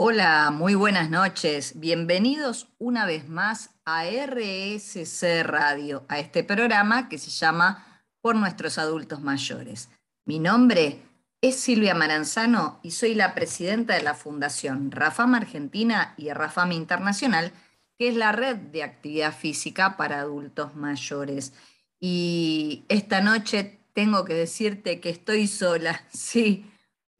Hola, muy buenas noches. Bienvenidos una vez más a RSC Radio, a este programa que se llama Por nuestros adultos mayores. Mi nombre es Silvia Maranzano y soy la presidenta de la Fundación Rafam Argentina y Rafam Internacional, que es la red de actividad física para adultos mayores. Y esta noche tengo que decirte que estoy sola, sí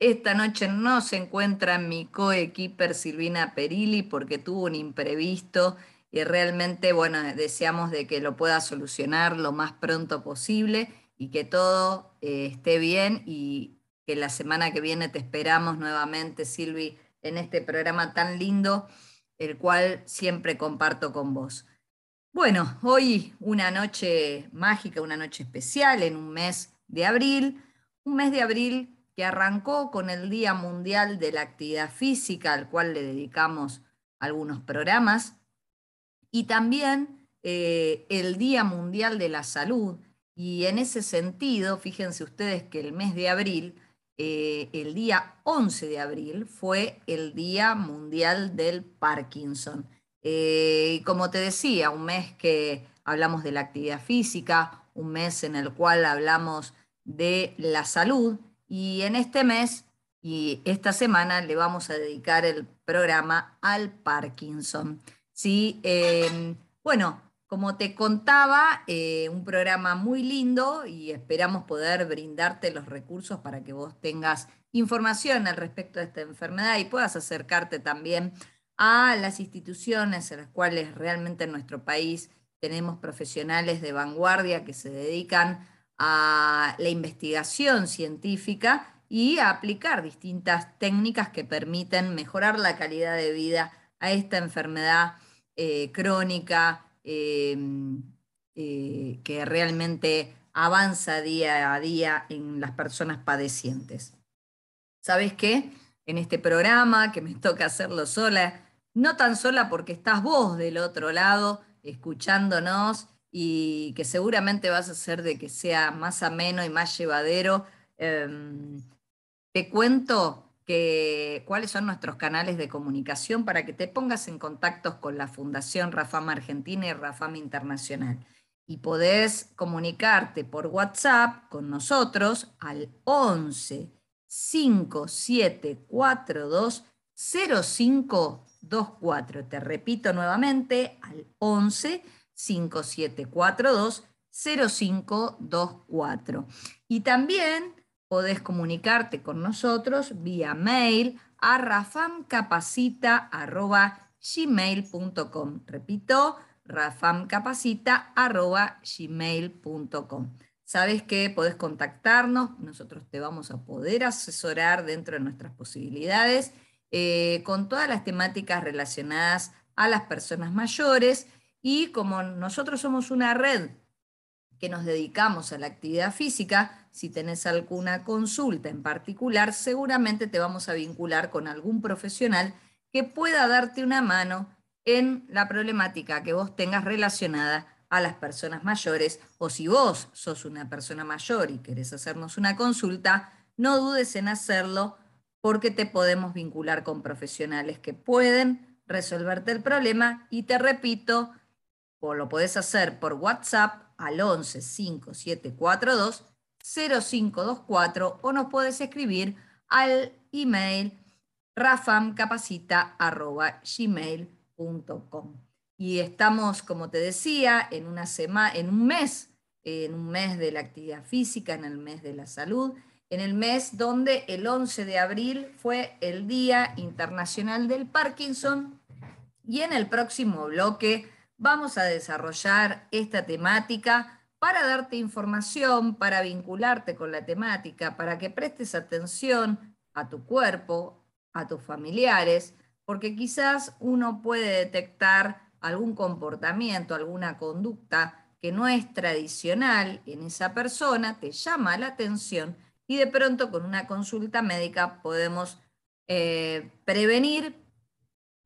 esta noche no se encuentra mi coequiper Silvina Perilli porque tuvo un imprevisto y realmente, bueno, deseamos de que lo pueda solucionar lo más pronto posible y que todo eh, esté bien y que la semana que viene te esperamos nuevamente, Silvi, en este programa tan lindo, el cual siempre comparto con vos. Bueno, hoy una noche mágica, una noche especial en un mes de abril, un mes de abril que arrancó con el Día Mundial de la Actividad Física, al cual le dedicamos algunos programas, y también eh, el Día Mundial de la Salud. Y en ese sentido, fíjense ustedes que el mes de abril, eh, el día 11 de abril, fue el Día Mundial del Parkinson. Eh, como te decía, un mes que hablamos de la actividad física, un mes en el cual hablamos de la salud, y en este mes y esta semana le vamos a dedicar el programa al Parkinson. ¿sí? Em, bueno, como te contaba, eh, un programa muy lindo y esperamos poder brindarte los recursos para que vos tengas información al respecto de esta enfermedad y puedas acercarte también a las instituciones en las cuales realmente en nuestro país tenemos profesionales de vanguardia que se dedican a la investigación científica y a aplicar distintas técnicas que permiten mejorar la calidad de vida a esta enfermedad eh, crónica em, eh, que realmente avanza día a día en las personas padecientes. ¿Sabes qué? En este programa que me toca hacerlo sola, no tan sola porque estás vos del otro lado escuchándonos y que seguramente vas a hacer de que sea más ameno y más llevadero. Em, te cuento que, cuáles son nuestros canales de comunicación para que te pongas en contacto con la Fundación Rafam Argentina y Rafam Internacional. Y podés comunicarte por WhatsApp con nosotros al 11 5742 0524. Te repito nuevamente al 11 5742 0524. Y también podés comunicarte con nosotros vía mail a rafamcapacita.gmail.com. Repito, rafamcapacita.gmail.com. Sabes que podés contactarnos, nosotros te vamos a poder asesorar dentro de nuestras posibilidades eh, con todas las temáticas relacionadas a las personas mayores y como nosotros somos una red que nos dedicamos a la actividad física, si tenés alguna consulta en particular, seguramente te vamos a vincular con algún profesional que pueda darte una mano en la problemática que vos tengas relacionada a las personas mayores o si vos sos una persona mayor y querés hacernos una consulta, no dudes en hacerlo porque te podemos vincular con profesionales que pueden resolverte el problema. Y te repito, o lo podés hacer por WhatsApp al 11 5742 0524 o nos puedes escribir al email rafamcapacita.gmail.com. Y estamos, como te decía, en, una semana, en un mes, en un mes de la actividad física, en el mes de la salud, en el mes donde el 11 de abril fue el Día Internacional del Parkinson y en el próximo bloque vamos a desarrollar esta temática para darte información, para vincularte con la temática, para que prestes atención a tu cuerpo, a tus familiares, porque quizás uno puede detectar algún comportamiento, alguna conducta que no es tradicional en esa persona, te llama la atención y de pronto con una consulta médica podemos eh, prevenir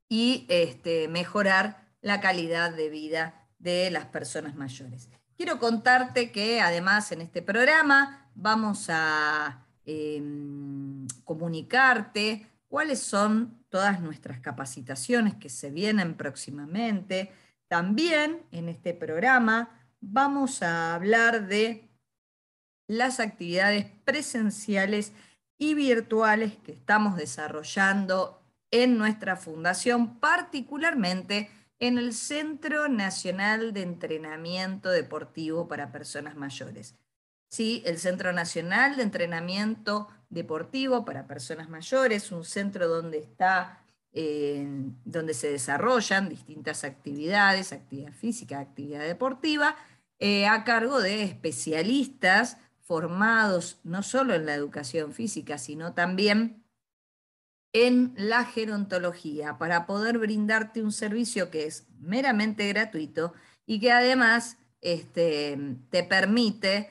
y este, mejorar la calidad de vida de las personas mayores. Quiero contarte que además en este programa vamos a em, comunicarte cuáles son todas nuestras capacitaciones que se vienen próximamente. También en este programa vamos a hablar de las actividades presenciales y virtuales que estamos desarrollando en nuestra fundación, particularmente en el Centro Nacional de Entrenamiento Deportivo para Personas Mayores. Sí, el Centro Nacional de Entrenamiento Deportivo para Personas Mayores, un centro donde está, eh, donde se desarrollan distintas actividades, actividad física, actividad deportiva, eh, a cargo de especialistas formados no solo en la educación física, sino también en la gerontología, para poder brindarte un servicio que es meramente gratuito y que además este, te permite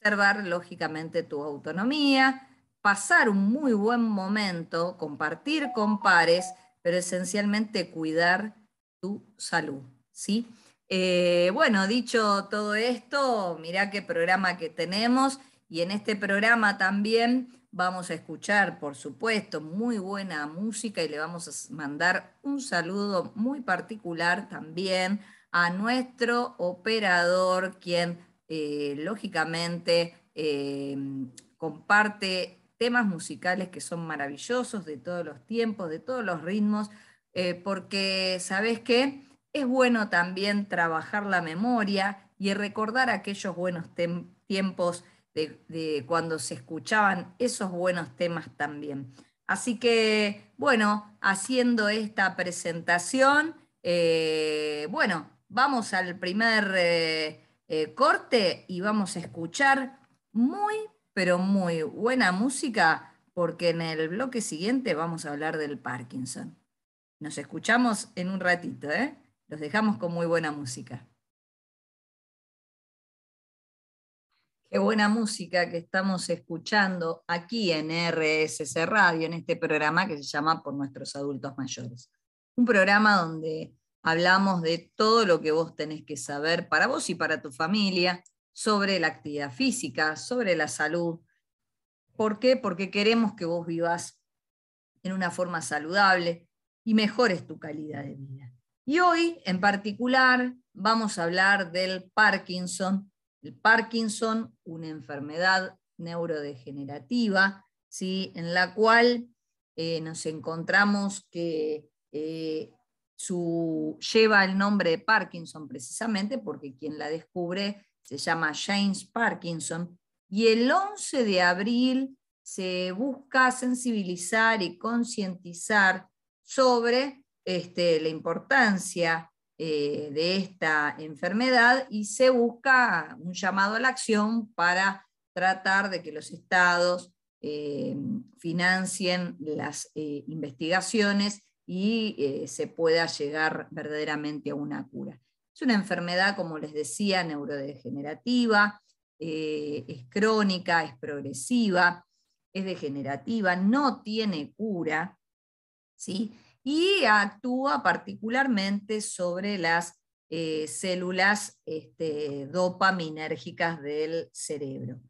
preservar lógicamente tu autonomía, pasar un muy buen momento, compartir con pares, pero esencialmente cuidar tu salud. ¿sí? Eh, bueno, dicho todo esto, mirá qué programa que tenemos y en este programa también vamos a escuchar, por supuesto, muy buena música y le vamos a mandar un saludo muy particular también a nuestro operador, quien eh, lógicamente eh, comparte temas musicales que son maravillosos de todos los tiempos, de todos los ritmos, porque, ¿sabes qué? Es bueno también trabajar la memoria y recordar aquellos buenos tiempos de, cuando se escuchaban esos buenos temas también. Así que, bueno, haciendo esta presentación, eh, bueno, vamos al primer eh, eh, corte y vamos a escuchar muy, pero muy buena música, porque en el bloque siguiente vamos a hablar del Parkinson. Nos escuchamos en un ratito, ¿eh? Los dejamos con muy buena música. Qué buena música que estamos escuchando aquí en RSC Radio, en este programa que se llama Por nuestros adultos mayores. Un programa donde hablamos de todo lo que vos tenés que saber para vos y para tu familia sobre la actividad física, sobre la salud. ¿Por qué? Porque queremos que vos vivas en una forma saludable y mejores tu calidad de vida. Y hoy, en particular, vamos a hablar del Parkinson. El Parkinson, una enfermedad neurodegenerativa, ¿sí? en la cual eh, nos encontramos que eh, su, lleva el nombre de Parkinson precisamente porque quien la descubre se llama James Parkinson. Y el 11 de abril se busca sensibilizar y concientizar sobre este, la importancia eh, de esta enfermedad y se busca un llamado a la acción para tratar de que los estados eh, financien las eh, investigaciones y se pueda llegar verdaderamente a una cura. Es una enfermedad, como les decía, neurodegenerativa, es crónica, es progresiva, es degenerativa, no tiene cura, ¿sí? Y actúa particularmente sobre las eh, células este, dopaminérgicas del cerebro.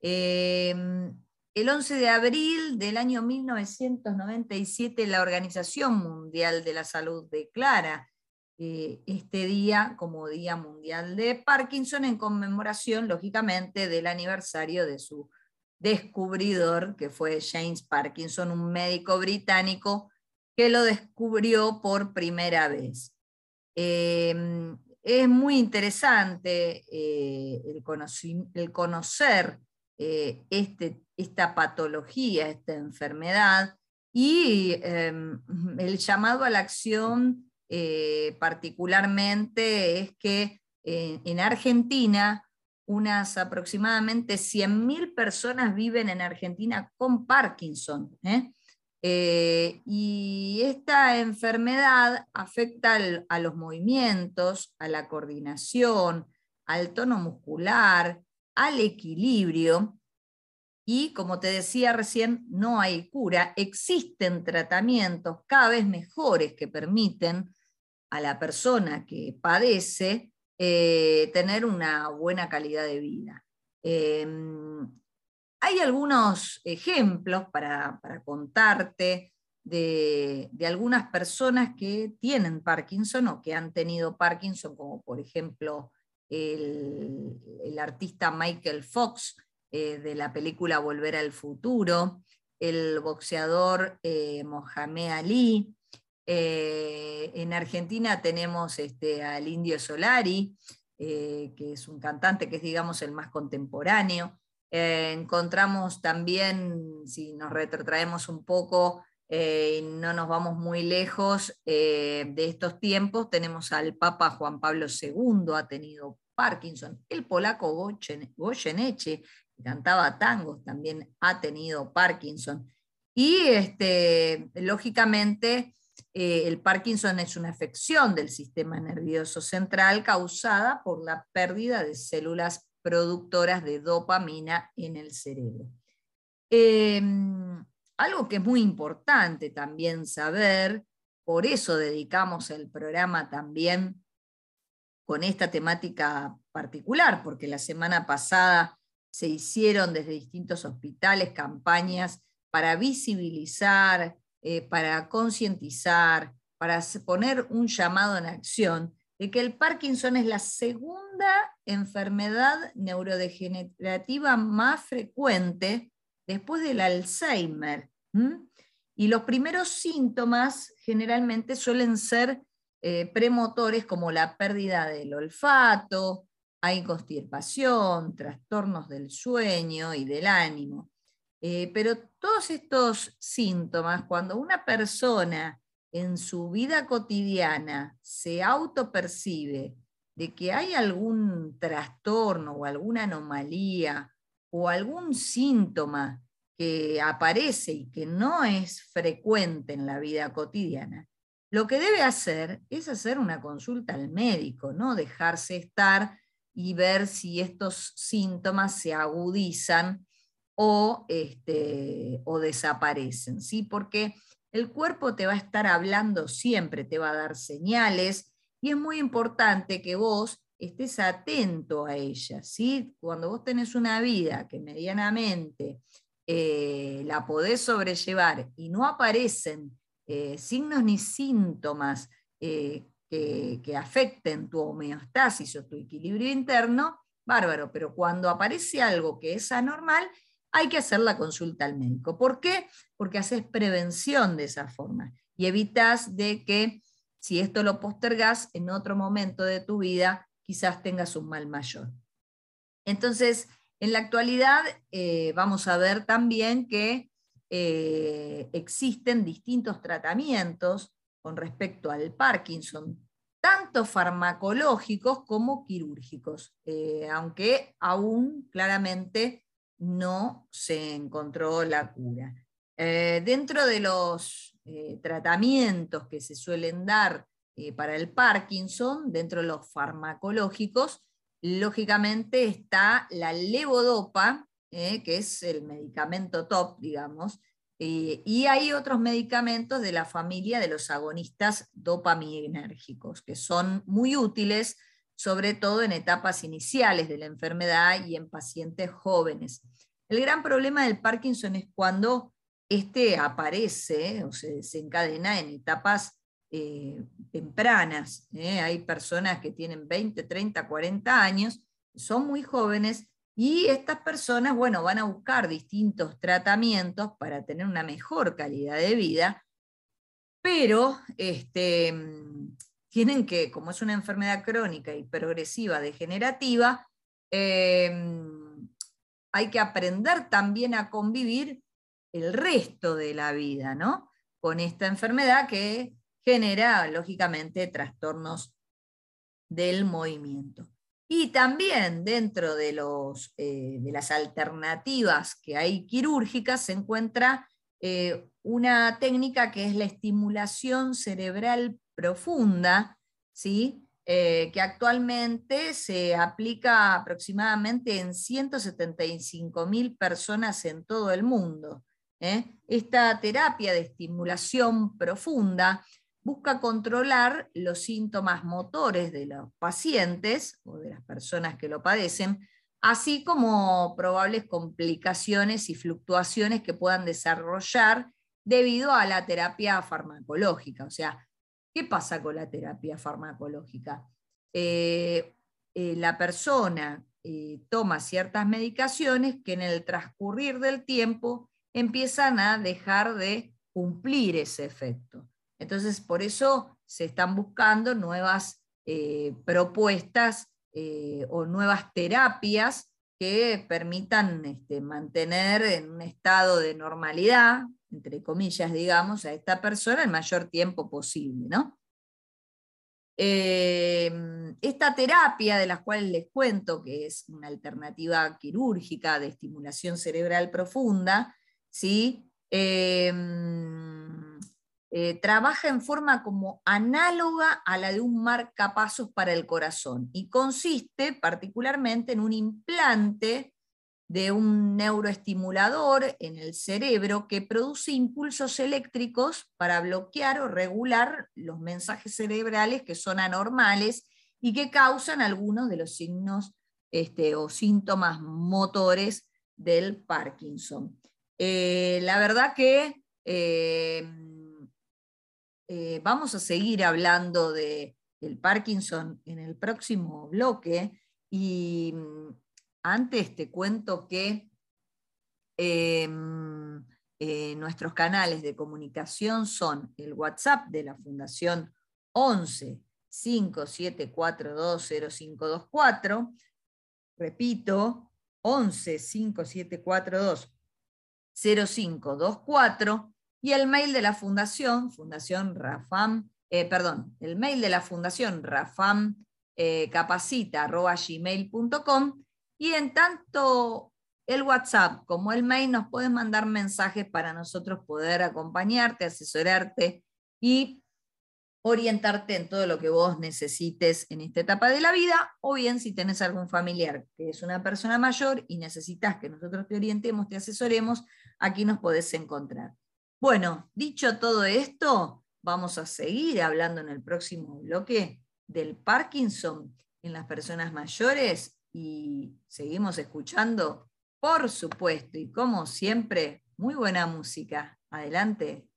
Em, el 11 de abril del año 1997, la Organización Mundial de la Salud declara eh, este día como Día Mundial de Parkinson en conmemoración, lógicamente, del aniversario de su descubridor, que fue James Parkinson, un médico británico que lo descubrió por primera vez. Em, es muy interesante eh, el, conocer eh, este, esta patología, esta enfermedad, y em, el llamado a la acción eh, particularmente es que en Argentina unas aproximadamente 100.000 personas viven en Argentina con Parkinson. Eh, y esta enfermedad afecta a los movimientos, a la coordinación, al tono muscular, al equilibrio. Y como te decía recién, no hay cura. Existen tratamientos cada vez mejores que permiten a la persona que padece eh, tener una buena calidad de vida. Em, hay algunos ejemplos para, contarte de, algunas personas que tienen Parkinson o que han tenido Parkinson, como por ejemplo el, artista Michael Fox eh, de la película Volver al Futuro, el boxeador eh, Mohamed Ali. Eh, en Argentina tenemos este, al Indio Solari, que es un cantante que es, digamos, el más contemporáneo. Encontramos también, si nos retrotraemos un poco, y no nos vamos muy lejos de estos tiempos, tenemos al Papa Juan Pablo II, ha tenido Parkinson. El polaco Goyeneche, que cantaba tangos, también ha tenido Parkinson. Y este, lógicamente eh, el Parkinson es una afección del sistema nervioso central causada por la pérdida de células productoras de dopamina en el cerebro. Em, algo que es muy importante también saber, por eso dedicamos el programa también con esta temática particular, porque la semana pasada se hicieron desde distintos hospitales campañas para visibilizar, eh, para concientizar, para poner un llamado en acción de que el Parkinson es la segunda enfermedad neurodegenerativa más frecuente después del Alzheimer. Y los primeros síntomas generalmente suelen ser eh, premotores como la pérdida del olfato, hay constipación, trastornos del sueño y del ánimo. Eh, pero todos estos síntomas, cuando una persona en su vida cotidiana se autopercibe de que hay algún trastorno o alguna anomalía o algún síntoma que aparece y que no es frecuente en la vida cotidiana, lo que debe hacer es hacer una consulta al médico, no dejarse estar y ver si estos síntomas se agudizan o, este, o desaparecen, ¿sí? porque el cuerpo te va a estar hablando siempre, te va a dar señales y es muy importante que vos estés atento a ellas. ¿sí? Cuando vos tenés una vida que medianamente eh, la podés sobrellevar y no aparecen eh, signos ni síntomas eh, que, afecten tu homeostasis o tu equilibrio interno, bárbaro, pero cuando aparece algo que es anormal, hay que hacer la consulta al médico. ¿Por qué? Porque haces prevención de esa forma y evitas de que si esto lo postergas en otro momento de tu vida, quizás tengas un mal mayor. Entonces, en la actualidad eh, vamos a ver también que eh, existen distintos tratamientos con respecto al Parkinson, tanto farmacológicos como quirúrgicos, eh, aunque aún claramente no se encontró la cura. Eh, dentro de los tratamientos que se suelen dar para el Parkinson, dentro de los farmacológicos, lógicamente está la levodopa, ¿eh? que es el medicamento top, digamos, eh, y hay otros medicamentos de la familia de los agonistas dopaminérgicos, que son muy útiles, sobre todo en etapas iniciales de la enfermedad y en pacientes jóvenes. El gran problema del Parkinson es cuando este aparece o se desencadena en etapas eh, tempranas. Hay personas que tienen 20, 30, 40 años, son muy jóvenes y estas personas, bueno, van a buscar distintos tratamientos para tener una mejor calidad de vida, pero este, tienen que, como es una enfermedad crónica y progresiva degenerativa, em, hay que aprender también a convivir el resto de la vida, ¿no? Con esta enfermedad que genera, lógicamente, trastornos del movimiento. Y también dentro de, los, eh, de las alternativas que hay quirúrgicas se encuentra eh, una técnica que es la estimulación cerebral profunda, ¿sí? Eh, que actualmente se aplica aproximadamente en 175 mil personas en todo el mundo. Esta terapia de estimulación profunda busca controlar los síntomas motores de los pacientes o de las personas que lo padecen, así como probables complicaciones y fluctuaciones que puedan desarrollar debido a la terapia farmacológica. O sea, ¿qué pasa con la terapia farmacológica? Eh, eh, la persona eh, toma ciertas medicaciones que en el transcurrir del tiempo empiezan a dejar de cumplir ese efecto. Entonces, por eso se están buscando nuevas propuestas o nuevas terapias que permitan este, mantener en un estado de normalidad, entre comillas, digamos, a esta persona el mayor tiempo posible. ¿no? Em, esta terapia de las cuales les cuento, que es una alternativa quirúrgica de estimulación cerebral profunda, ¿sí? Em, eh, trabaja en forma como análoga a la de un marcapasos para el corazón y consiste particularmente en un implante de un neuroestimulador en el cerebro que produce impulsos eléctricos para bloquear o regular los mensajes cerebrales que son anormales y que causan algunos de los signos este, o síntomas motores del Parkinson. Eh, la verdad que eh, eh, vamos a seguir hablando de, del Parkinson en el próximo bloque y antes te cuento que em, eh, nuestros canales de comunicación son el WhatsApp de la Fundación 11 5742 0524, repito, 11 5742 0524, y el mail de la Fundación, Fundación Rafam, eh, perdón, el mail de la Fundación Rafam eh, y en tanto el WhatsApp como el mail nos pueden mandar mensajes para nosotros poder acompañarte, asesorarte y orientarte en todo lo que vos necesites en esta etapa de la vida, o bien si tenés algún familiar que es una persona mayor y necesitas que nosotros te orientemos, te asesoremos, aquí nos podés encontrar. Bueno, dicho todo esto, vamos a seguir hablando en el próximo bloque del Parkinson en las personas mayores y seguimos escuchando, por supuesto, y como siempre, muy buena música. Adelante.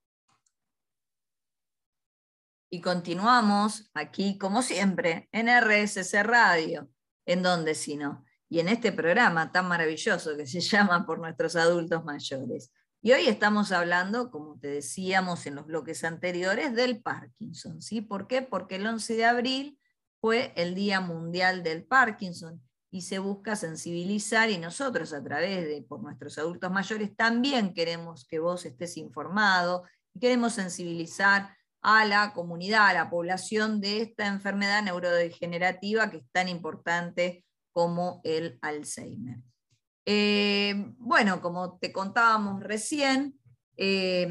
Y continuamos aquí, como siempre, en RSC Radio, en donde si no, y en este programa tan maravilloso que se llama Por nuestros adultos mayores. Y hoy estamos hablando, como te decíamos en los bloques anteriores, del Parkinson. ¿sí? ¿Por qué? Porque el 11 de abril fue el Día Mundial del Parkinson y se busca sensibilizar y nosotros a través de por nuestros adultos mayores también queremos que vos estés informado y queremos sensibilizar a la comunidad, a la población de esta enfermedad neurodegenerativa que es tan importante como el Alzheimer. Eh, bueno, como te contábamos recién, eh,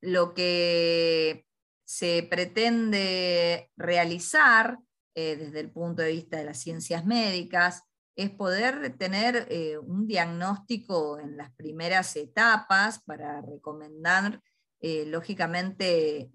lo que se pretende realizar eh, desde el punto de vista de las ciencias médicas, es poder tener eh, un diagnóstico en las primeras etapas para recomendar, eh, lógicamente,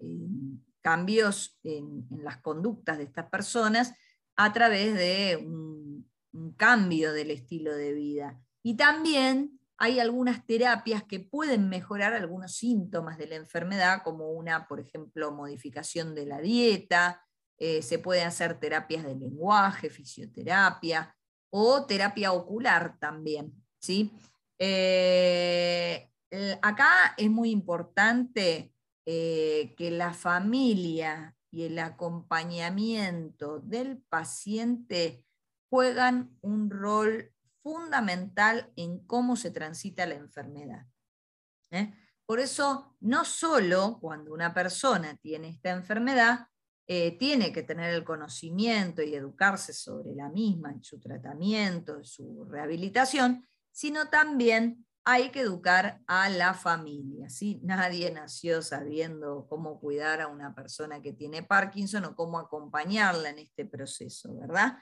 cambios en, las conductas de estas personas a través de un, un cambio del estilo de vida. Y también hay algunas terapias que pueden mejorar algunos síntomas de la enfermedad, como una, por ejemplo, modificación de la dieta, eh, se pueden hacer terapias de lenguaje, fisioterapia o terapia ocular también. ¿sí? Eh, acá es muy importante eh, que la familia y el acompañamiento del paciente juegan un rol fundamental en cómo se transita la enfermedad. Por eso, no solo cuando una persona tiene esta enfermedad, eh, tiene que tener el conocimiento y educarse sobre la misma, en su tratamiento, en su rehabilitación, sino también hay que educar a la familia. ¿sí? Nadie nació sabiendo cómo cuidar a una persona que tiene Parkinson o cómo acompañarla en este proceso, ¿verdad?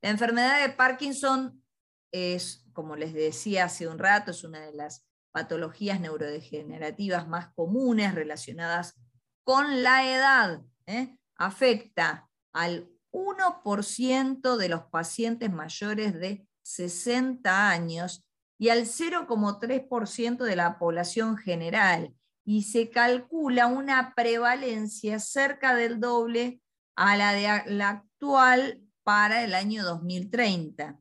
La enfermedad de Parkinson es, como les decía hace un rato, es una de las patologías neurodegenerativas más comunes relacionadas con la edad. ¿eh? Afecta al 1% de los pacientes mayores de 60 años y al 0,3% de la población general. y se calcula una prevalencia cerca del doble a la de la actual para el año 2030.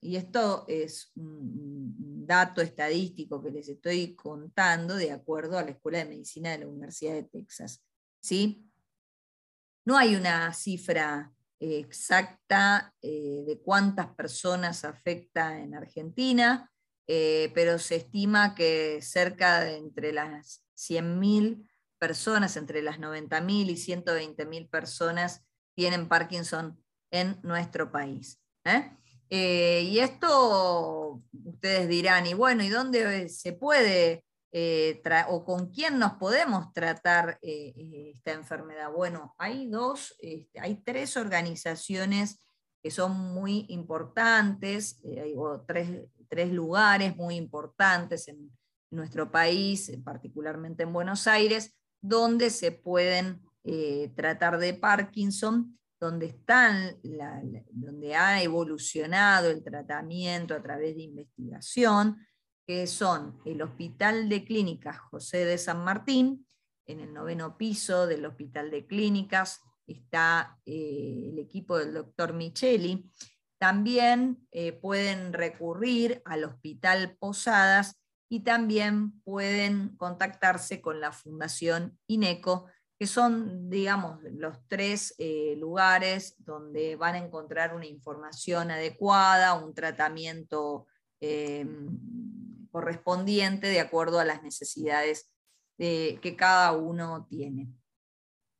Y esto es un dato estadístico que les estoy contando de acuerdo a la Escuela de Medicina de la Universidad de Texas. ¿sí? No hay una cifra exacta eh, de cuántas personas afecta en Argentina, eh, pero se estima que cerca de entre las 100.000 personas, entre las 90.000 y 120.000 personas tienen Parkinson en nuestro país. ¿eh? y esto ustedes dirán, y bueno, ¿y dónde se puede eh, o con quién nos podemos tratar eh, eh, esta enfermedad. Bueno, hay dos, este, hay tres organizaciones que son muy importantes, hay tres, tres, lugares muy importantes en nuestro país, particularmente en Buenos Aires, donde se pueden tratar de Parkinson, donde, están donde ha evolucionado el tratamiento a través de investigación, que son el Hospital de Clínicas José de San Martín, en el noveno piso del Hospital de Clínicas está eh, el equipo del doctor Micheli. También eh, pueden recurrir al Hospital Posadas y también pueden contactarse con la Fundación INECO, que son, digamos, los tres eh, lugares donde van a encontrar una información adecuada, un tratamiento correspondiente de acuerdo a las necesidades que cada uno tiene.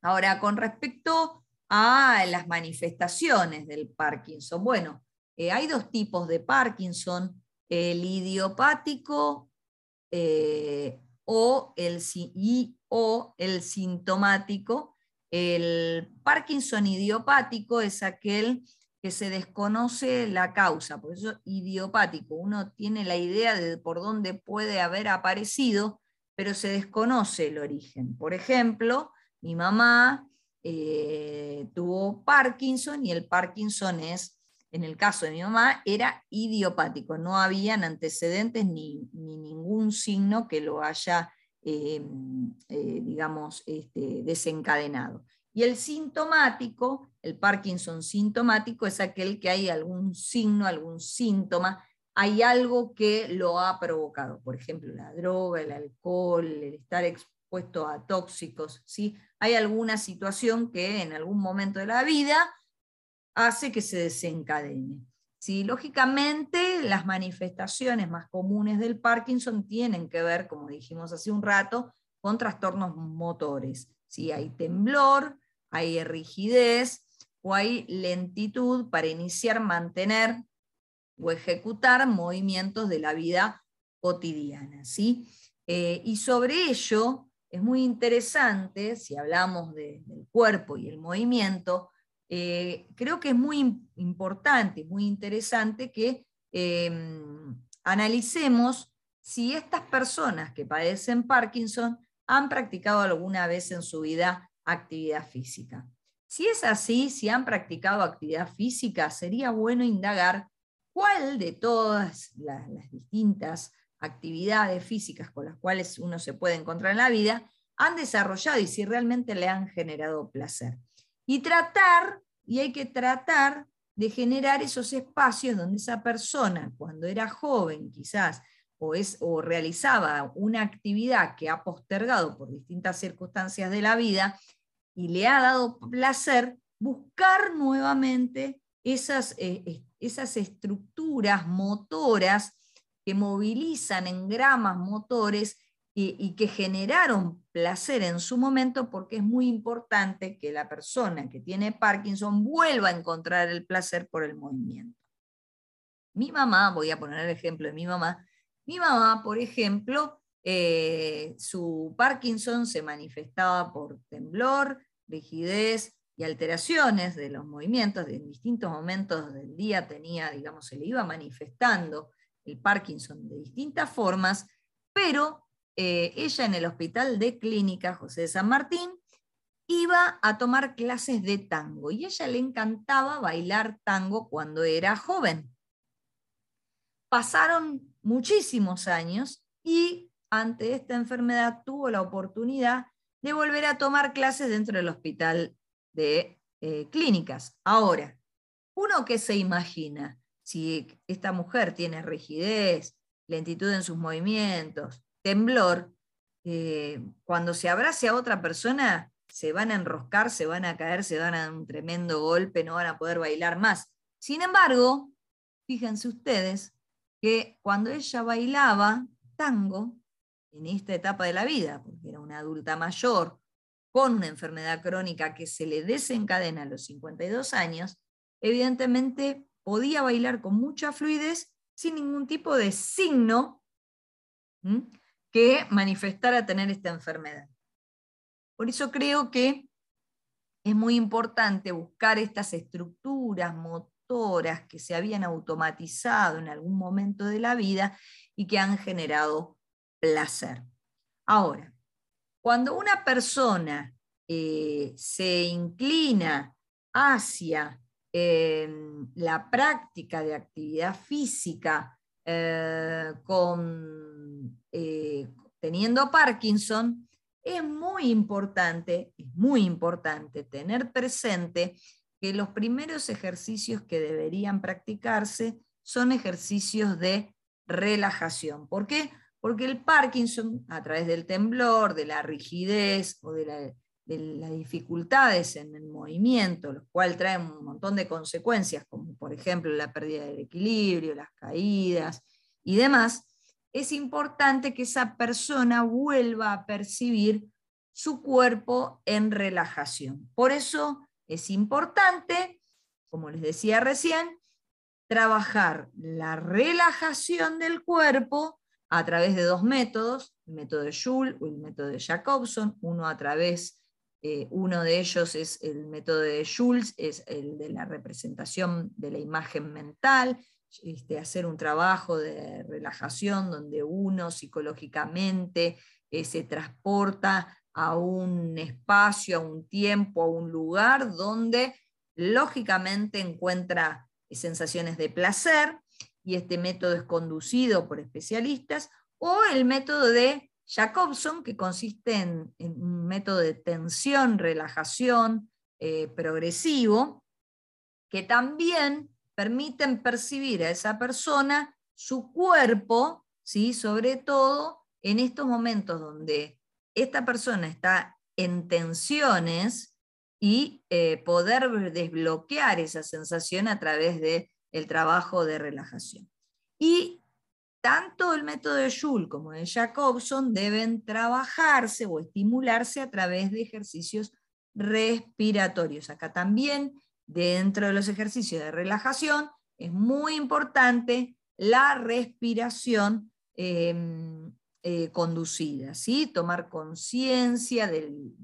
Ahora, con respecto a las manifestaciones del Parkinson, bueno, eh, hay dos tipos de Parkinson, el idiopático eh, o, el, o el sintomático. El Parkinson idiopático es aquel que se desconoce la causa, por eso idiopático, uno tiene la idea de por dónde puede haber aparecido, pero se desconoce el origen. Por ejemplo, mi mamá eh, tuvo Parkinson y el Parkinson es, en el caso de mi mamá, era idiopático, no habían antecedentes ni, ningún signo que lo haya, eh, eh, digamos, este, desencadenado. Y el sintomático, el Parkinson sintomático, es aquel que hay algún signo, algún síntoma, hay algo que lo ha provocado, por ejemplo, la droga, el alcohol, el estar expuesto a tóxicos, ¿sí? Hay alguna situación que en algún momento de la vida hace que se desencadene. ¿sí? Lógicamente, las manifestaciones más comunes del Parkinson tienen que ver, como dijimos hace un rato, con trastornos motores. ¿sí? Hay temblor, hay rigidez o hay lentitud para iniciar, mantener o ejecutar movimientos de la vida cotidiana. ¿sí? Eh, y sobre ello es muy interesante, si hablamos del cuerpo y el movimiento, eh, creo que es muy importante, muy interesante que em, analicemos si estas personas que padecen Parkinson han practicado alguna vez en su vida actividad física. Si es así, si han practicado actividad física, sería bueno indagar cuál de todas las, distintas actividades físicas con las cuales uno se puede encontrar en la vida han desarrollado y si realmente le han generado placer. Y tratar, y hay que tratar de generar esos espacios donde esa persona, cuando era joven quizás, o, es, o realizaba una actividad que ha postergado por distintas circunstancias de la vida y le ha dado placer, buscar nuevamente esas, eh, esas estructuras motoras que movilizan en gramas motores y, y, que generaron placer en su momento, porque es muy importante que la persona que tiene Parkinson vuelva a encontrar el placer por el movimiento. Mi mamá, voy a poner el ejemplo de mi mamá, mi mamá, por ejemplo, eh, su Parkinson se manifestaba por temblor, rigidez y alteraciones de los movimientos. En distintos momentos del día tenía, digamos, se le iba manifestando el Parkinson de distintas formas, pero eh, ella en el hospital de clínica José de San Martín iba a tomar clases de tango y ella le encantaba bailar tango cuando era joven. Pasaron muchísimos años y ante esta enfermedad tuvo la oportunidad de volver a tomar clases dentro del hospital de eh, clínicas. Ahora, uno que se imagina, si esta mujer tiene rigidez, lentitud en sus movimientos, temblor, eh, cuando se abrace a otra persona, se van a enroscar, se van a caer, se van a dar un tremendo golpe, no van a poder bailar más. Sin embargo, fíjense ustedes que cuando ella bailaba tango, en esta etapa de la vida, porque era una adulta mayor, con una enfermedad crónica que se le desencadena a los 52 años, evidentemente podía bailar con mucha fluidez sin ningún tipo de signo que manifestara tener esta enfermedad. Por eso creo que es muy importante buscar estas estructuras que se habían automatizado en algún momento de la vida y que han generado placer. Ahora, cuando una persona eh, se inclina hacia em, la práctica de actividad física eh, con, eh, teniendo Parkinson, es muy importante, es muy importante tener presente que los primeros ejercicios que deberían practicarse son ejercicios de relajación. ¿Por qué? Porque el Parkinson, a través del temblor, de la rigidez o de, las dificultades en el movimiento, lo cual trae un montón de consecuencias, como por ejemplo la pérdida del equilibrio, las caídas y demás, es importante que esa persona vuelva a percibir su cuerpo en relajación. Por eso es importante, como les decía recién, trabajar la relajación del cuerpo a través de dos métodos, el método de Joule o el método de Jacobson, uno a través, eh, uno de ellos es el método de Jules, es el de la representación de la imagen mental, este, hacer un trabajo de relajación donde uno psicológicamente eh, se transporta a un espacio, a un tiempo, a un lugar donde lógicamente encuentra sensaciones de placer y este método es conducido por especialistas, o el método de Jacobson, que consiste en, un método de tensión, relajación eh, progresivo, que también permiten percibir a esa persona su cuerpo, ¿sí? sobre todo en estos momentos donde esta persona está en tensiones y eh, poder desbloquear esa sensación a través de el trabajo de relajación. Y tanto el método de Jules como de Jacobson deben trabajarse o estimularse a través de ejercicios respiratorios. Acá también, dentro de los ejercicios de relajación, es muy importante la respiración em, eh, conducida, ¿sí? tomar conciencia del,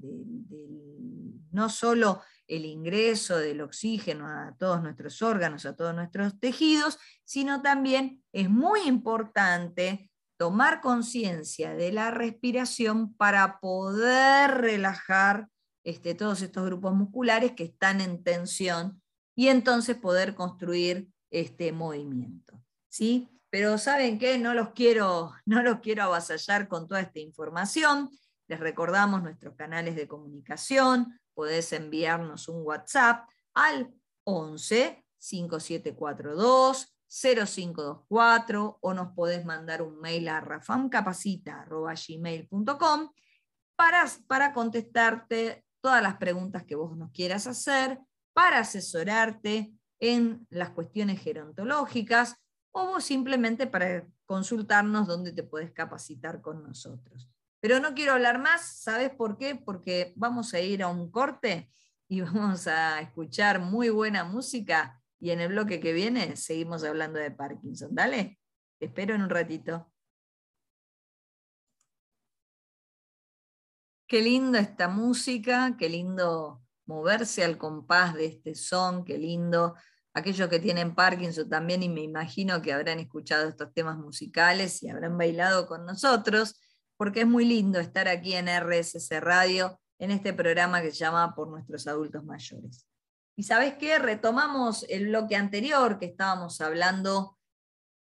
no solo el ingreso del oxígeno a todos nuestros órganos, a todos nuestros tejidos, sino también es muy importante tomar conciencia de la respiración para poder relajar este, todos estos grupos musculares que están en tensión y entonces poder construir este movimiento. ¿sí? Pero ¿saben qué? No los, quiero, no los quiero avasallar con toda esta información. Les recordamos nuestros canales de comunicación, podés enviarnos un WhatsApp al 11 5742 0524 o nos podés mandar un mail a rafamcapacita.gmail.com para, para contestarte todas las preguntas que vos nos quieras hacer, para asesorarte en las cuestiones gerontológicas o simplemente para consultarnos dónde te puedes capacitar con nosotros. Pero no quiero hablar más, ¿sabes por qué? Porque vamos a ir a un corte y vamos a escuchar muy buena música y en el bloque que viene seguimos hablando de Parkinson. Dale, te espero en un ratito. Qué lindo esta música, qué lindo moverse al compás de este son, qué lindo. Aquellos que tienen Parkinson también, y me imagino que habrán escuchado estos temas musicales y habrán bailado con nosotros porque es muy lindo estar aquí en RSC Radio, en este programa que se llama Por nuestros adultos mayores. Y sabes qué, retomamos el bloque anterior que estábamos hablando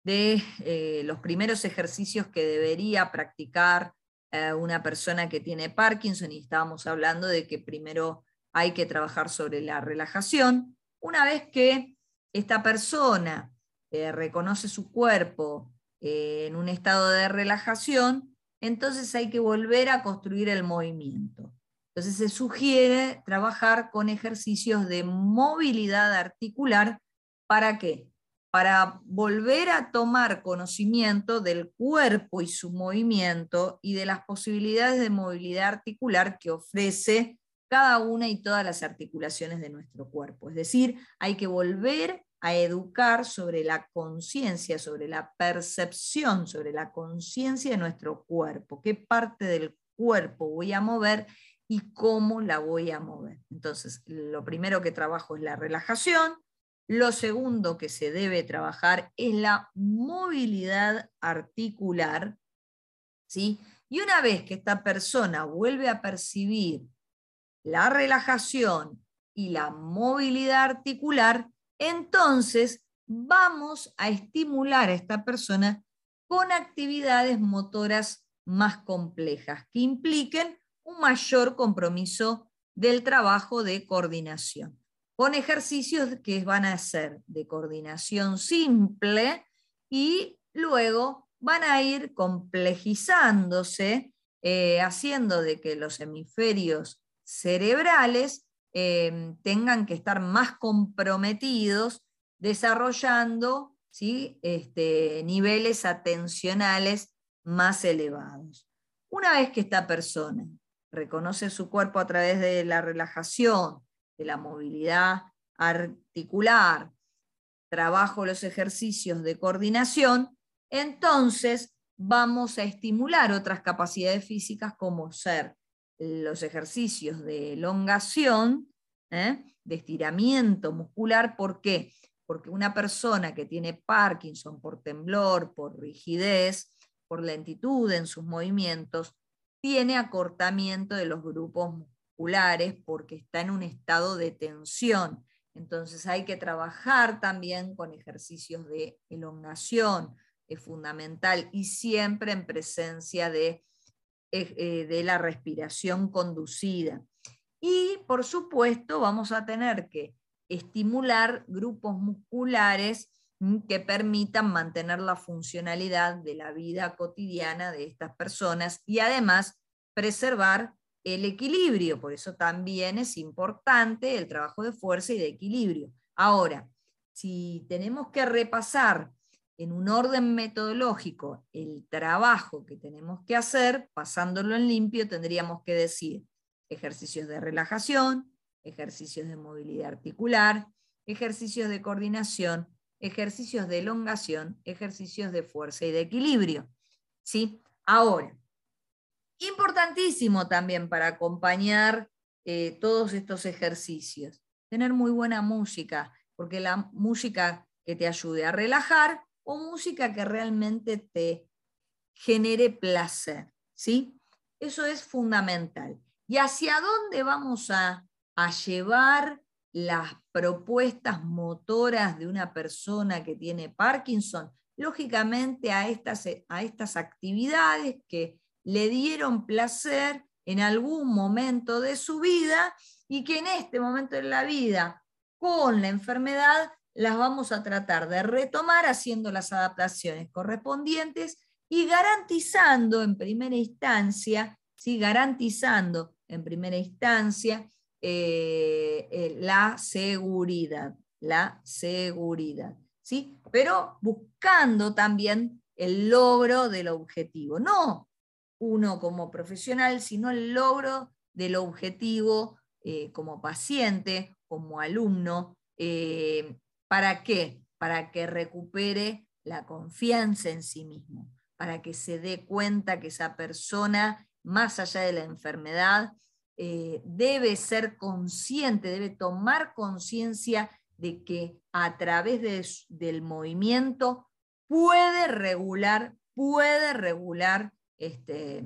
de eh, los primeros ejercicios que debería practicar eh, una persona que tiene Parkinson y estábamos hablando de que primero hay que trabajar sobre la relajación. Una vez que esta persona eh, reconoce su cuerpo en un estado de relajación, entonces hay que volver a construir el movimiento. Entonces se sugiere trabajar con ejercicios de movilidad articular. ¿Para qué? Para volver a tomar conocimiento del cuerpo y su movimiento y de las posibilidades de movilidad articular que ofrece cada una y todas las articulaciones de nuestro cuerpo. Es decir, hay que volver a educar sobre la conciencia, sobre la percepción, sobre la conciencia de nuestro cuerpo, qué parte del cuerpo voy a mover y cómo la voy a mover. Entonces, lo primero que trabajo es la relajación, lo segundo que se debe trabajar es la movilidad articular, ¿sí? Y una vez que esta persona vuelve a percibir la relajación y la movilidad articular, entonces vamos a estimular a esta persona con actividades motoras más complejas que impliquen un mayor compromiso del trabajo de coordinación, con ejercicios que van a ser de coordinación simple y luego van a ir complejizándose, eh, haciendo de que los hemisferios cerebrales eh, tengan que estar más comprometidos desarrollando ¿sí? este, niveles atencionales más elevados. Una vez que esta persona reconoce su cuerpo a través de la relajación, de la movilidad articular, trabajo los ejercicios de coordinación, entonces vamos a estimular otras capacidades físicas como ser los ejercicios de elongación, ¿eh? de estiramiento muscular. ¿Por qué? Porque una persona que tiene Parkinson por temblor, por rigidez, por lentitud en sus movimientos, tiene acortamiento de los grupos musculares porque está en un estado de tensión. Entonces hay que trabajar también con ejercicios de elongación, es fundamental, y siempre en presencia de, de la respiración conducida. Y por supuesto vamos a tener que estimular grupos musculares mm, que permitan mantener la funcionalidad de la vida cotidiana de estas personas y además preservar el equilibrio. Por eso también es importante el trabajo de fuerza y de equilibrio. Ahora, si tenemos que repasar en un orden metodológico el trabajo que tenemos que hacer, pasándolo en limpio, tendríamos que decir ejercicios de relajación, ejercicios de movilidad articular, ejercicios de coordinación, ejercicios de elongación, ejercicios de fuerza y de equilibrio. ¿Sí? Ahora, importantísimo también para acompañar eh, todos estos ejercicios, tener muy buena música, porque la música que te ayude a relajar o música que realmente te genere placer, ¿sí? Eso es fundamental. ¿Y hacia dónde vamos a, llevar las propuestas motoras de una persona que tiene Parkinson? Lógicamente a estas, a estas actividades que le dieron placer en algún momento de su vida y que en este momento de la vida, con la enfermedad, las vamos a tratar de retomar haciendo las adaptaciones correspondientes y garantizando en primera instancia, ¿sí? garantizando en primera instancia eh, eh, la seguridad, la seguridad, ¿sí? Pero buscando también el logro del objetivo, no uno como profesional, sino el logro del objetivo eh, como paciente, como alumno. ¿Para qué? Para que recupere la confianza en sí mismo, para que se dé cuenta que esa persona más allá de la enfermedad, eh, debe ser consciente, debe tomar conciencia de que a través del movimiento puede regular, puede regular este,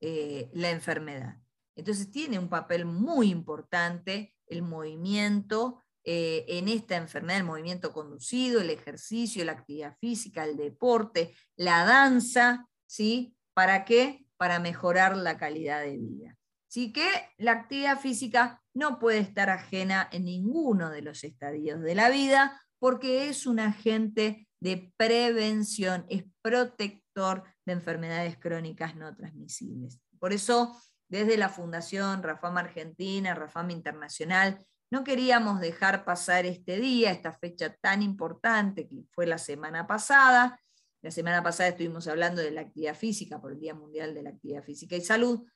eh, la enfermedad. Entonces tiene un papel muy importante el movimiento eh, en esta enfermedad, el movimiento conducido, el ejercicio, la actividad física, el deporte, la danza, ¿sí? ¿Para qué? Para mejorar la calidad de vida. Así que la actividad física no puede estar ajena en ninguno de los estadios de la vida porque es un agente de prevención, es protector de enfermedades crónicas no transmisibles. Por eso, desde la Fundación Rafam Argentina, Rafam Internacional, no queríamos dejar pasar este día, esta fecha tan importante que fue la semana pasada. La semana pasada estuvimos hablando de la actividad física por el Día Mundial de la Actividad Física y Salud,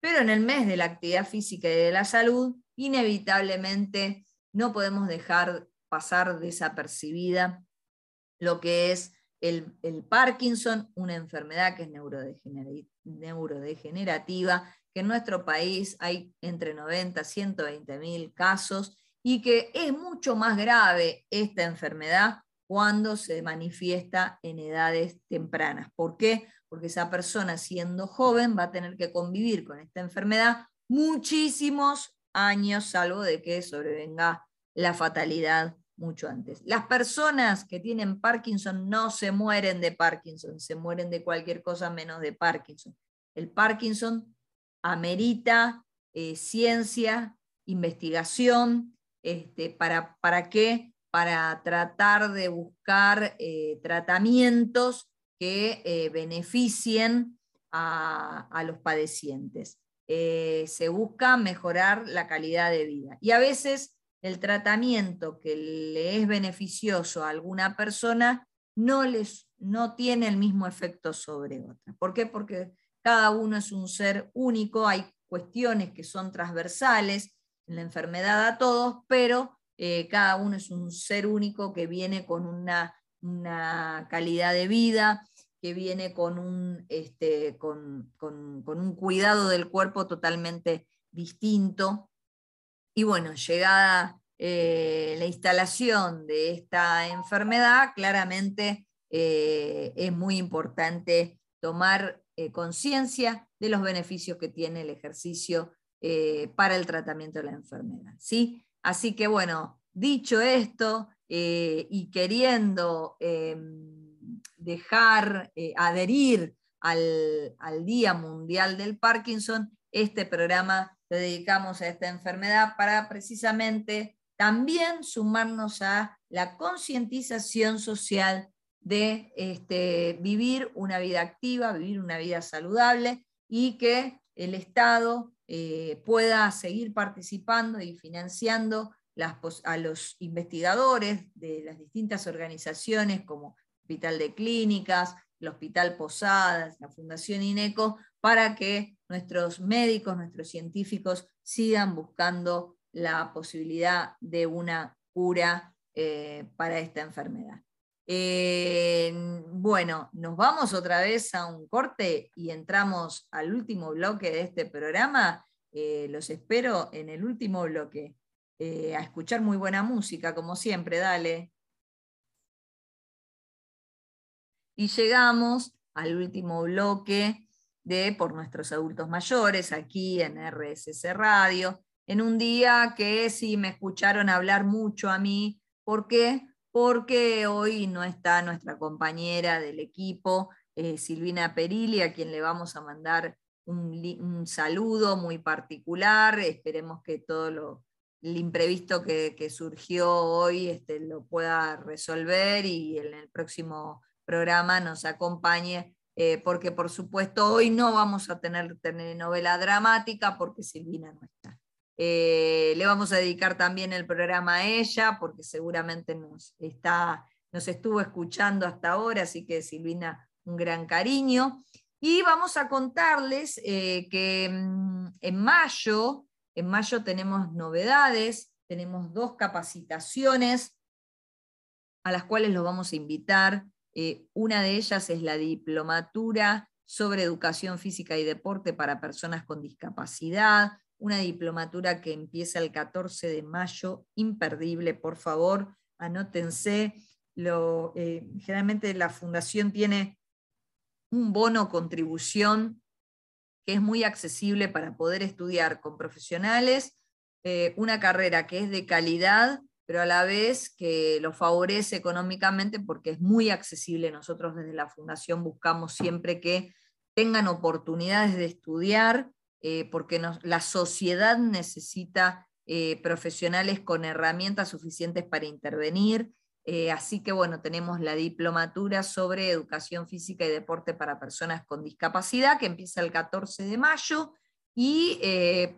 pero en el mes de la actividad física y de la salud, inevitablemente no podemos dejar pasar desapercibida lo que es el, Parkinson, una enfermedad que es neurodegenerativa, que en nuestro país hay entre 90 y 120 mil casos y que es mucho más grave esta enfermedad cuando se manifiesta en edades tempranas. ¿Por qué? Porque esa persona siendo joven va a tener que convivir con esta enfermedad muchísimos años, salvo de que sobrevenga la fatalidad mucho antes. Las personas que tienen Parkinson no se mueren de Parkinson, se mueren de cualquier cosa menos de Parkinson. El Parkinson amerita eh, ciencia, investigación, este, para, ¿para qué? Para tratar de buscar eh, tratamientos que eh, beneficien a, los padecientes. se busca mejorar la calidad de vida. Y a veces el tratamiento que le es beneficioso a alguna persona no, les, no tiene el mismo efecto sobre otra. ¿Por qué? Porque cada uno es un ser único, hay cuestiones que son transversales en la enfermedad a todos, pero eh, cada uno es un ser único que viene con una, una calidad de vida, que viene con un, este, con, con un cuidado del cuerpo totalmente distinto. Y bueno, llegada eh, la instalación de esta enfermedad, claramente eh, es muy importante tomar eh, conciencia de los beneficios que tiene el ejercicio para el tratamiento de la enfermedad. ¿sí? Así que bueno, dicho esto y queriendo dejar adherir al, al Día Mundial del Parkinson, este programa dedicamos a esta enfermedad para precisamente también sumarnos a la concientización social de este, vivir una vida activa, vivir una vida saludable y que el Estado eh, pueda seguir participando y financiando a los investigadores de las distintas organizaciones como Hospital de Clínicas, el Hospital Posadas, la Fundación INECO, para que nuestros médicos, nuestros científicos sigan buscando la posibilidad de una cura eh, para esta enfermedad. Bueno, nos vamos otra vez a un corte y entramos al último bloque de este programa. Eh, los espero en el último bloque. Eh, a escuchar muy buena música, como siempre, dale. Y llegamos al último bloque de Por nuestros adultos mayores, aquí en RSC Radio, en un día que sí me escucharon hablar mucho a mí. ¿Por qué? Porque hoy no está nuestra compañera del equipo, eh, Silvina Perilli, a quien le vamos a mandar un, saludo muy particular. Esperemos que todo lo, el imprevisto que, surgió hoy este, lo pueda resolver y en el próximo programa nos acompañe, eh, porque por supuesto hoy no vamos a tener telenovela dramática porque Silvina no está. Eh, le vamos a dedicar también el programa a ella porque seguramente nos, está, nos estuvo escuchando hasta ahora, así que Silvina, un gran cariño. Y vamos a contarles eh, que mm, en mayo, en mayo tenemos novedades, tenemos dos capacitaciones a las cuales los vamos a invitar eh, una de ellas es la diplomatura sobre educación física y deporte para personas con discapacidad, una diplomatura que empieza el 14 de mayo, imperdible, por favor, anótense. Lo, eh, generalmente la fundación tiene un bono contribución que es muy accesible para poder estudiar con profesionales eh, una carrera que es de calidad pero a la vez que lo favorece económicamente porque es muy accesible. Nosotros desde la Fundación buscamos siempre que tengan oportunidades de estudiar, eh, porque la sociedad necesita eh, profesionales con herramientas suficientes para intervenir. Eh, así que bueno, tenemos la diplomatura sobre educación física y deporte para personas con discapacidad que empieza el 14 de mayo y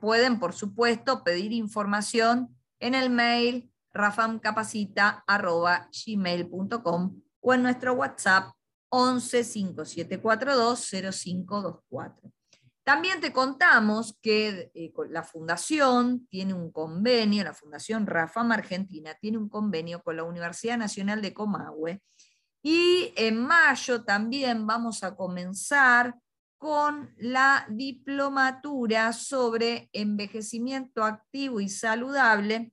pueden, por supuesto, pedir información en el mail rafamcapacita.gmail.com o en nuestro WhatsApp 11 5742 0524. También te contamos que eh, la Fundación tiene un convenio, la Fundación Rafam Argentina tiene un convenio con la Universidad Nacional de Comahue y en mayo también vamos a comenzar con la diplomatura sobre envejecimiento activo y saludable.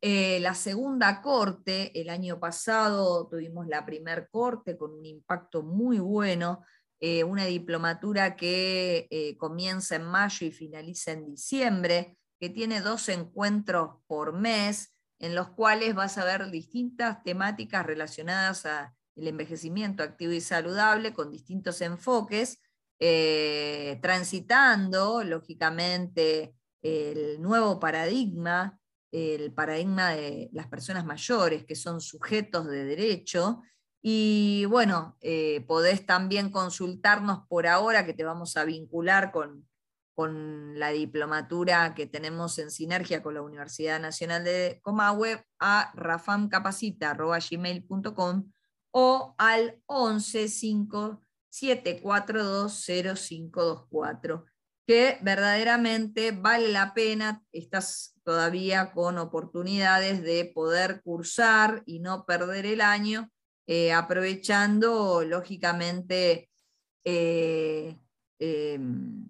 Eh, la segunda corte, el año pasado tuvimos la primer corte con un impacto muy bueno, eh, una diplomatura que eh, comienza en mayo y finaliza en diciembre, que tiene dos encuentros por mes, en los cuales vas a ver distintas temáticas relacionadas al envejecimiento activo y saludable con distintos enfoques, transitando, lógicamente, el nuevo paradigma el paradigma de las personas mayores, que son sujetos de derecho. Y bueno, eh, podés también consultarnos por ahora, que te vamos a vincular con, con la diplomatura que tenemos en sinergia con la Universidad Nacional de Comahue, a rafamcapacita.gmail.com o al 11 que verdaderamente vale la pena, estás todavía con oportunidades de poder cursar y no perder el año, eh, aprovechando lógicamente eh, em,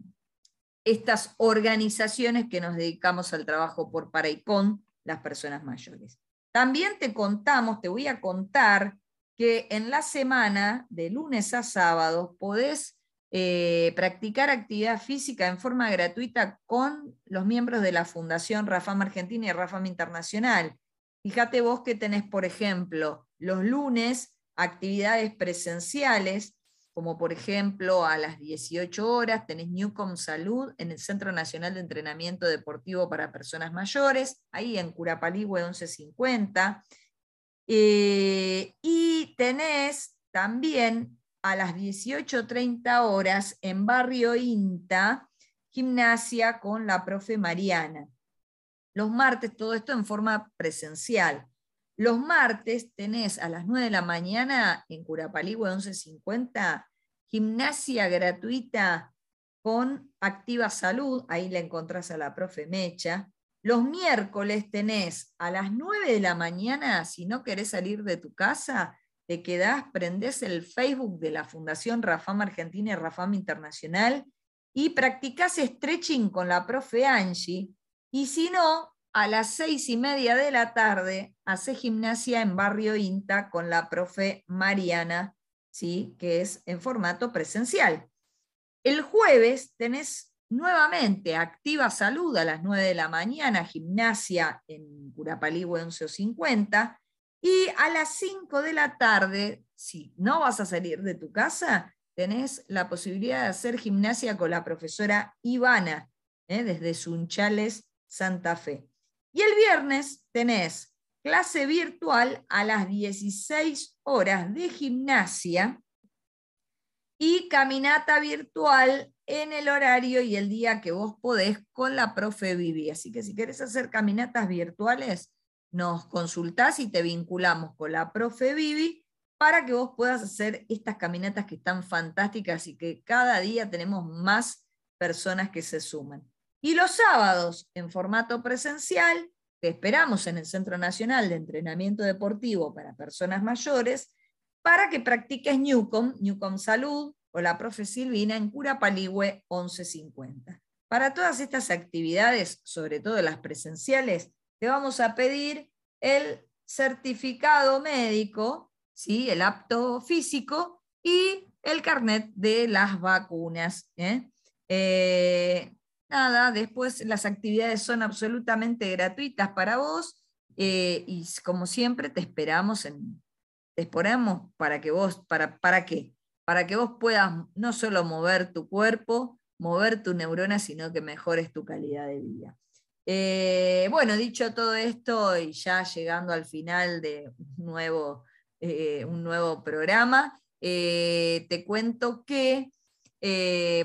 estas organizaciones que nos dedicamos al trabajo por para y con las personas mayores. También te contamos, te voy a contar que en la semana, de lunes a sábado, podés eh, practicar actividad física en forma gratuita con los miembros de la Fundación Rafam Argentina y Rafam Internacional. Fíjate vos que tenés, por ejemplo, los lunes actividades presenciales, como por ejemplo a las 18 horas tenés Newcom Salud en el Centro Nacional de Entrenamiento Deportivo para Personas Mayores, ahí en Curapaligüe 1150. Eh, y tenés también a las 18.30 horas en Barrio Inta, gimnasia con la profe Mariana. Los martes, todo esto en forma presencial. Los martes tenés a las 9 de la mañana en Curapaligüe 1150, gimnasia gratuita con Activa Salud, ahí la encontrás a la profe Mecha. Los miércoles tenés a las 9 de la mañana, si no querés salir de tu casa, te quedás, prendés el Facebook de la Fundación Rafam Argentina y Rafam Internacional y practicás stretching con la profe Angie. Y si no, a las seis y media de la tarde hace gimnasia en Barrio Inta con la profe Mariana, ¿sí? que es en formato presencial. El jueves tenés nuevamente Activa Salud a las 9 de la mañana, gimnasia en Curapalí 1150, y a las 5 de la tarde, si no vas a salir de tu casa, tenés la posibilidad de hacer gimnasia con la profesora Ivana, ¿eh? desde Sunchales, Santa Fe. Y el viernes tenés clase virtual a las 16 horas de gimnasia y caminata virtual en el horario y el día que vos podés con la profe Vivi. Así que si querés hacer caminatas virtuales, nos consultás y te vinculamos con la profe Vivi para que vos puedas hacer estas caminatas que están fantásticas y que cada día tenemos más personas que se suman. Y los sábados, en formato presencial, te esperamos en el Centro Nacional de Entrenamiento Deportivo para Personas Mayores para que practiques Newcom, Newcom Salud o la profe Silvina en Curapaligüe 1150. Para todas estas actividades, sobre todo las presenciales, te vamos a pedir el certificado médico, ¿sí? el apto físico y el carnet de las vacunas. ¿eh? Eh, nada, después las actividades son absolutamente gratuitas para vos Eh, y como siempre, te esperamos, te esperamos para que vos, para, ¿para qué? Para que vos puedas no solo mover tu cuerpo, mover tu neurona, sino que mejores tu calidad de vida. Eh, bueno, dicho todo esto y ya llegando al final de un nuevo, eh, un nuevo programa, te cuento que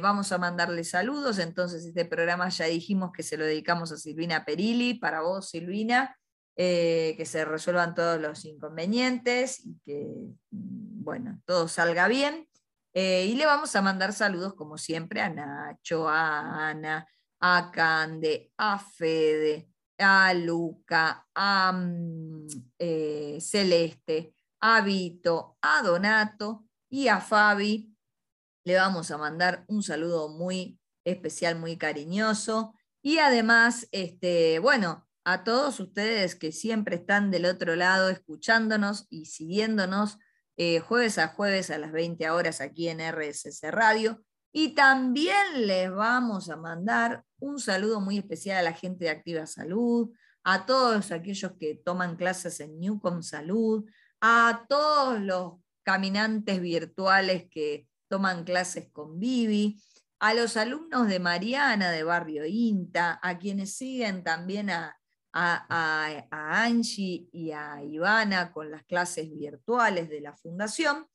vamos a mandarle saludos. Entonces, este programa ya dijimos que se lo dedicamos a Silvina Perilli. Para vos, Silvina, eh, que se resuelvan todos los inconvenientes y que, mm, bueno, todo salga bien. Eh, y le vamos a mandar saludos, como siempre, a Nacho, a Ana, a Cande, a Fede, a Luca, a mm, eh, Celeste, a Vito, a Donato y a Fabi. Le vamos a mandar un saludo muy especial, muy cariñoso. Y además, este, bueno, a todos ustedes que siempre están del otro lado escuchándonos y siguiéndonos eh, jueves a jueves a las 20 horas aquí en RSS Radio. Y también les vamos a mandar un saludo muy especial a la gente de Activa Salud, a todos aquellos que toman clases en Newcom Salud, a todos los caminantes virtuales que toman clases con Vivi, a los alumnos de Mariana de Barrio Inta, a quienes siguen también a, a, Angie y a Ivana con las clases virtuales de la fundación.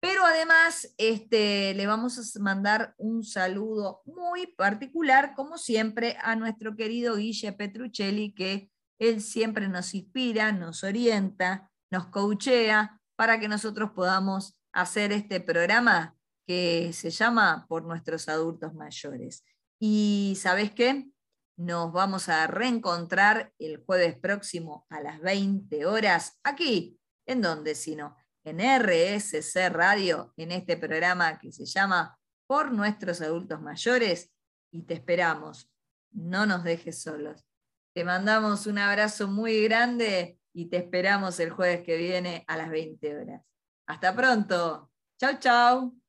Pero además este, le vamos a mandar un saludo muy particular, como siempre, a nuestro querido Guille Petruccelli, que él siempre nos inspira, nos orienta, nos coachea para que nosotros podamos hacer este programa que se llama Por nuestros adultos mayores. Y ¿sabes qué? Nos vamos a reencontrar el jueves próximo a las 20 horas aquí. ¿En dónde sino? En RSC Radio, en este programa que se llama Por nuestros adultos mayores. Y te esperamos. No nos dejes solos. Te mandamos un abrazo muy grande y te esperamos el jueves que viene a las 20 horas. Hasta pronto. Chau, chau.